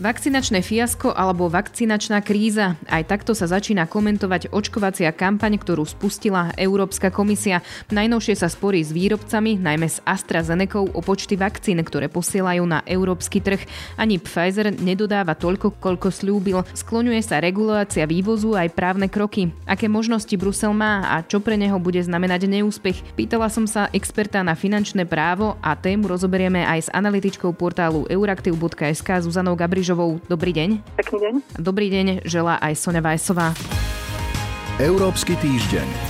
Vakcinačné fiasko alebo vakcinačná kríza. Aj takto sa začína komentovať očkovacia kampaň, ktorú spustila Európska komisia. Najnovšie sa sporí s výrobcami, najmä s AstraZeneca, o počty vakcín, ktoré posielajú na európsky trh. Ani Pfizer nedodáva toľko, koľko slúbil. Skloňuje sa regulácia vývozu aj právne kroky. Aké možnosti Brusel má a čo pre neho bude znamenať neúspech? Pýtala som sa experta na finančné právo a tému rozoberieme aj s analytičkou portálu euraktiv.sk Zuzanou Gabrižou Rúžovou. Dobrý deň. Pekný deň. Dobrý deň želá aj Sonja Vajsová. Európsky týždeň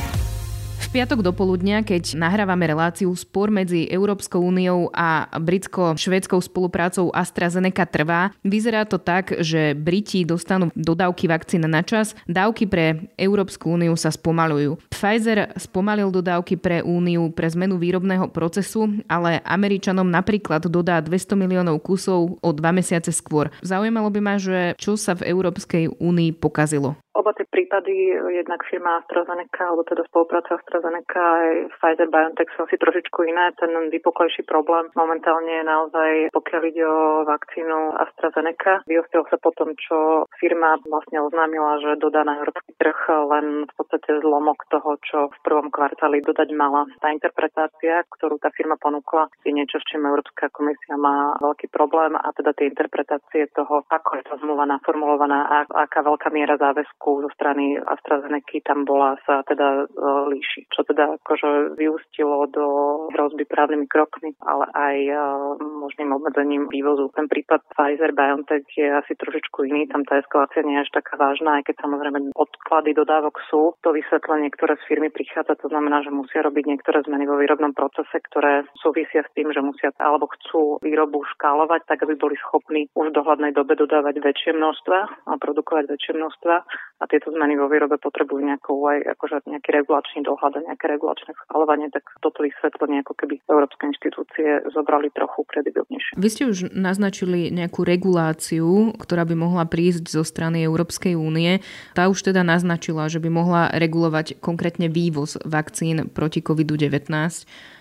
piatok do poludnia, keď nahrávame reláciu, spor medzi Európskou úniou a britsko-švédskou spoluprácou AstraZeneca trvá. Vyzerá to tak, že Briti dostanú dodávky vakcín na čas, dávky pre Európsku úniu sa spomalujú. Pfizer spomalil dodávky pre úniu pre zmenu výrobného procesu, ale Američanom napríklad dodá 200 miliónov kusov o dva mesiace skôr. Zaujímalo by ma, že čo sa v Európskej únii pokazilo. Oba tie prípady, jednak firma AstraZeneca, alebo teda spolupráca AstraZeneca aj Pfizer BioNTech sú asi trošičku iné. Ten vypoklejší problém momentálne je naozaj, pokiaľ ide o vakcínu AstraZeneca. Vyostil sa potom, čo firma vlastne oznámila, že dodá na európsky trh len v podstate zlomok toho, čo v prvom kvartáli dodať mala. Tá interpretácia, ktorú tá firma ponúkla, je niečo, s čím Európska komisia má veľký problém a teda tie interpretácie toho, ako je tá zmluva naformulovaná a aká veľká miera záväzku zo strany AstraZeneca tam bola sa teda e, líši, čo teda akože vyústilo do hrozby právnymi krokmi, ale aj e, možným obmedzením vývozu. Ten prípad Pfizer BioNTech je asi trošičku iný, tam tá eskalácia nie je až taká vážna, aj keď samozrejme odklady dodávok sú. To vysvetlenie, ktoré z firmy prichádza, to znamená, že musia robiť niektoré zmeny vo výrobnom procese, ktoré súvisia s tým, že musia alebo chcú výrobu škálovať, tak aby boli schopní už v dohľadnej dobe dodávať väčšie množstva a produkovať väčšie množstva a tieto zmeny vo výrobe potrebujú nejakú aj akože nejaký regulačný dohľad a nejaké regulačné schvalovanie, tak toto vysvetlenie ako keby európske inštitúcie zobrali trochu kredibilnejšie. Vy ste už naznačili nejakú reguláciu, ktorá by mohla prísť zo strany Európskej únie. Tá už teda naznačila, že by mohla regulovať konkrétne vývoz vakcín proti COVID-19.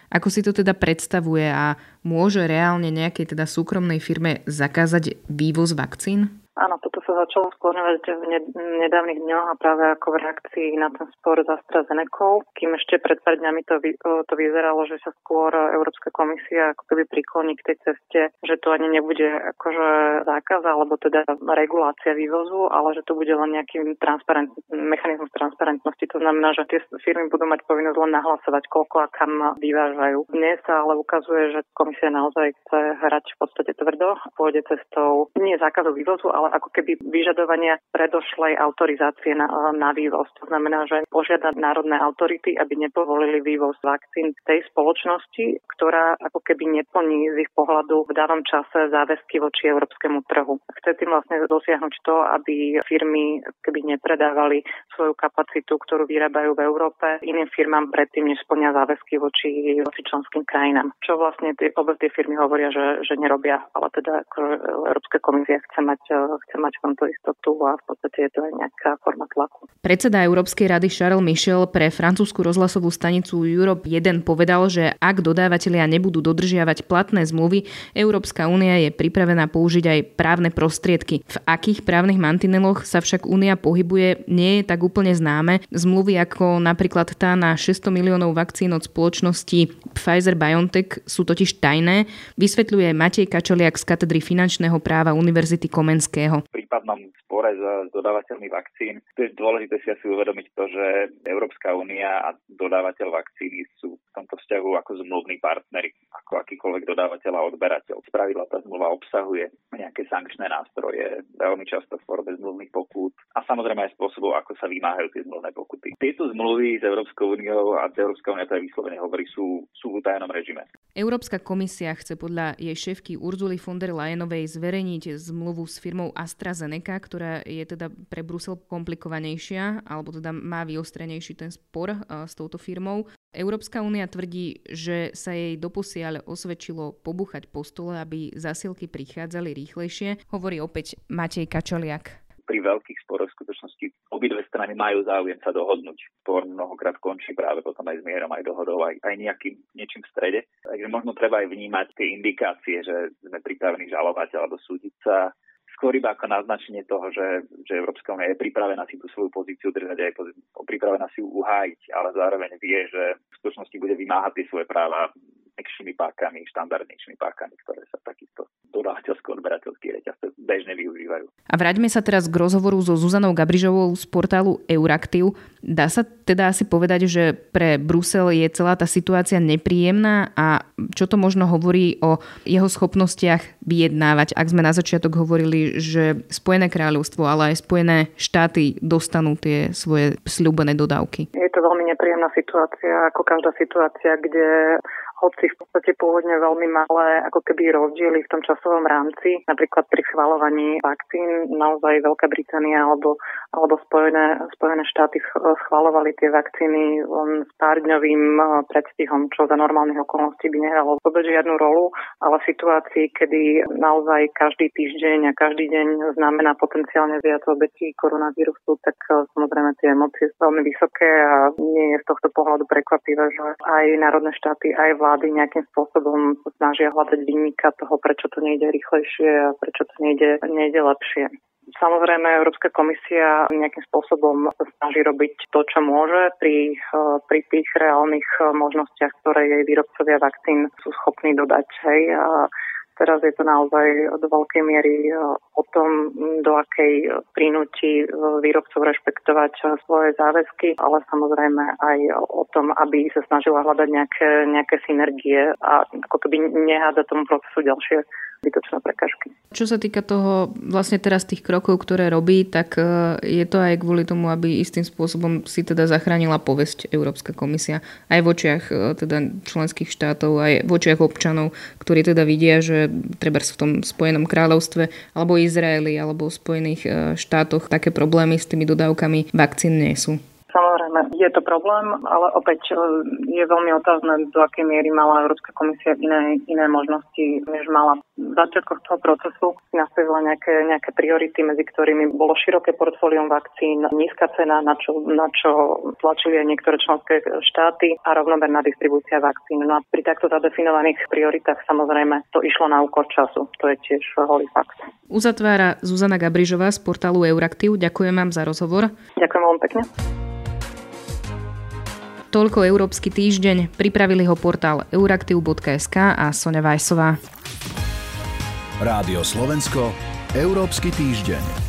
Ako si to teda predstavuje a môže reálne nejakej teda súkromnej firme zakázať vývoz vakcín? Áno, toto sa začalo skloňovať v nedávnych dňoch a práve ako v reakcii na ten spor s AstraZeneca, kým ešte pred pár dňami to, vy, to vyzeralo, že sa skôr Európska komisia ako keby prikloní k tej ceste, že to ani nebude akože zákaz alebo teda regulácia vývozu, ale že to bude len nejaký transparent, mechanizmus transparentnosti. To znamená, že tie firmy budú mať povinnosť len nahlasovať, koľko a kam vyvážajú. Dnes sa ale ukazuje, že komisia naozaj chce hrať v podstate tvrdo, pôjde cestou nie zákazu vývozu, ale ako keby vyžadovania predošlej autorizácie na, na vývoz. To znamená, že požiadať národné autority, aby nepovolili vývoz vakcín tej spoločnosti, ktorá ako keby neplní z ich pohľadu v danom čase záväzky voči európskemu trhu. Chce tým vlastne dosiahnuť to, aby firmy keby nepredávali svoju kapacitu, ktorú vyrábajú v Európe iným firmám predtým, než splnia záväzky voči, voči členským krajinám. Čo vlastne tie, obe tie firmy hovoria, že, že nerobia, ale teda Európska komisia chce mať chce mať v tomto istotu a v podstate je to aj nejaká forma tlaku. Predseda Európskej rady Charles Michel pre francúzsku rozhlasovú stanicu Europe 1 povedal, že ak dodávateľia nebudú dodržiavať platné zmluvy, Európska únia je pripravená použiť aj právne prostriedky. V akých právnych mantineloch sa však únia pohybuje, nie je tak úplne známe. Zmluvy ako napríklad tá na 600 miliónov vakcín od spoločnosti Pfizer-BioNTech sú totiž tajné, vysvetľuje Matej Kačoliak z katedry finančného práva Univerzity Komenského quejo. Prípadnom spore s dodávateľmi vakcín tu je dôležité si asi uvedomiť to, že Európska únia a dodávateľ vakcíny sú v tomto vzťahu ako zmluvní partnery, ako akýkoľvek dodávateľ a odberateľ. Spravidla tá zmluva obsahuje nejaké sankčné nástroje, veľmi často v forme zmluvných pokút a samozrejme aj spôsobov, ako sa vymáhajú tie zmluvné pokuty. Tieto zmluvy s Európskou úniou a Európska únia to aj vyslovene hovorí, sú, sú v utajenom režime. Európska komisia chce podľa jej šéfky Urzuly von der Leyenovej zverejniť zmluvu s firmou AstraZeneca, ktorá je teda pre Brusel komplikovanejšia, alebo teda má vyostrenejší ten spor uh, s touto firmou. Európska únia tvrdí, že sa jej doposiaľ osvedčilo pobuchať po stole, aby zasilky prichádzali rýchlejšie. Hovorí opäť Matej Kačoliak pri veľkých sporoch v skutočnosti obidve strany majú záujem sa dohodnúť. Spor mnohokrát končí práve potom aj s mierom, aj dohodou, aj, aj nejakým niečím v strede. Takže možno treba aj vnímať tie indikácie, že sme pripravení žalovať alebo súdiť sa skôr iba ako naznačenie toho, že, že Európska únia je pripravená si tú svoju pozíciu držať aj pripravená si ju uhájiť, ale zároveň vie, že v skutočnosti bude vymáhať tie svoje práva mekšími pákami, štandardnejšími pákami, ktoré sa takýchto dodávateľsko-odberateľský reťazce bežne využívajú. A vráťme sa teraz k rozhovoru so Zuzanou Gabrižovou z portálu Euraktiv. Dá sa teda asi povedať, že pre Brusel je celá tá situácia nepríjemná a čo to možno hovorí o jeho schopnostiach vyjednávať, ak sme na začiatok hovorili, že Spojené kráľovstvo, ale aj Spojené štáty dostanú tie svoje sľubené dodávky. Je to veľmi nepríjemná situácia, ako každá situácia, kde hoci v podstate pôvodne veľmi malé ako keby rozdiely v tom časovom rámci, napríklad pri schvalovaní vakcín, naozaj Veľká Británia alebo, alebo Spojené, Spojené štáty schvalovali tie vakcíny len s pár-dňovým eh, predstihom, čo za normálnych okolností by nehralo vôbec žiadnu rolu, ale v situácii, kedy naozaj každý týždeň a každý deň znamená potenciálne viac obetí koronavírusu, tak eh, samozrejme tie emócie sú veľmi vysoké a nie je z tohto pohľadu prekvapivé, že aj národné štáty, aj vlády nejakým spôsobom sa snažia hľadať výnika toho, prečo to nejde rýchlejšie a prečo to nejde, nejde lepšie. Samozrejme, Európska komisia nejakým spôsobom sa snaží robiť to, čo môže pri, pri tých reálnych možnostiach, ktoré jej výrobcovia vakcín sú schopní dodať. Hej. A Teraz je to naozaj do veľkej miery e, o tom, do akej prinúti e, výrobcov rešpektovať e, svoje záväzky, ale samozrejme aj o tom, aby sa snažila hľadať nejaké, nejaké synergie a ako keby nehádzať tomu procesu ďalšie zbytočné prekažky. Čo sa týka toho vlastne teraz tých krokov, ktoré robí, tak je to aj kvôli tomu, aby istým spôsobom si teda zachránila povesť Európska komisia aj v očiach teda členských štátov, aj v očiach občanov, ktorí teda vidia, že treba v tom Spojenom kráľovstve alebo Izraeli alebo v Spojených e, štátoch také problémy s tými dodávkami vakcín nie sú. Samozrejme, je to problém, ale opäť e, je veľmi otázne, do akej miery mala Európska komisia iné, iné možnosti, než mala v začiatkoch toho procesu. Nastavila nejaké, nejaké priority, medzi ktorými bolo široké portfólium vakcín, nízka cena, na čo, na čo tlačili aj niektoré členské štáty a rovnomerná distribúcia vakcín. No a pri takto zadefinovaných prioritách samozrejme to išlo na úkor času. To je tiež holý fakt. Uzatvára Zuzana Gabrižová z portálu Euraktiv. Ďakujem vám za rozhovor. Ďakujem veľmi pekne. Toľko Európsky týždeň, pripravili ho portál euraktiv.sk a Sonja Vajsová. Rádio Slovensko, Európsky týždeň.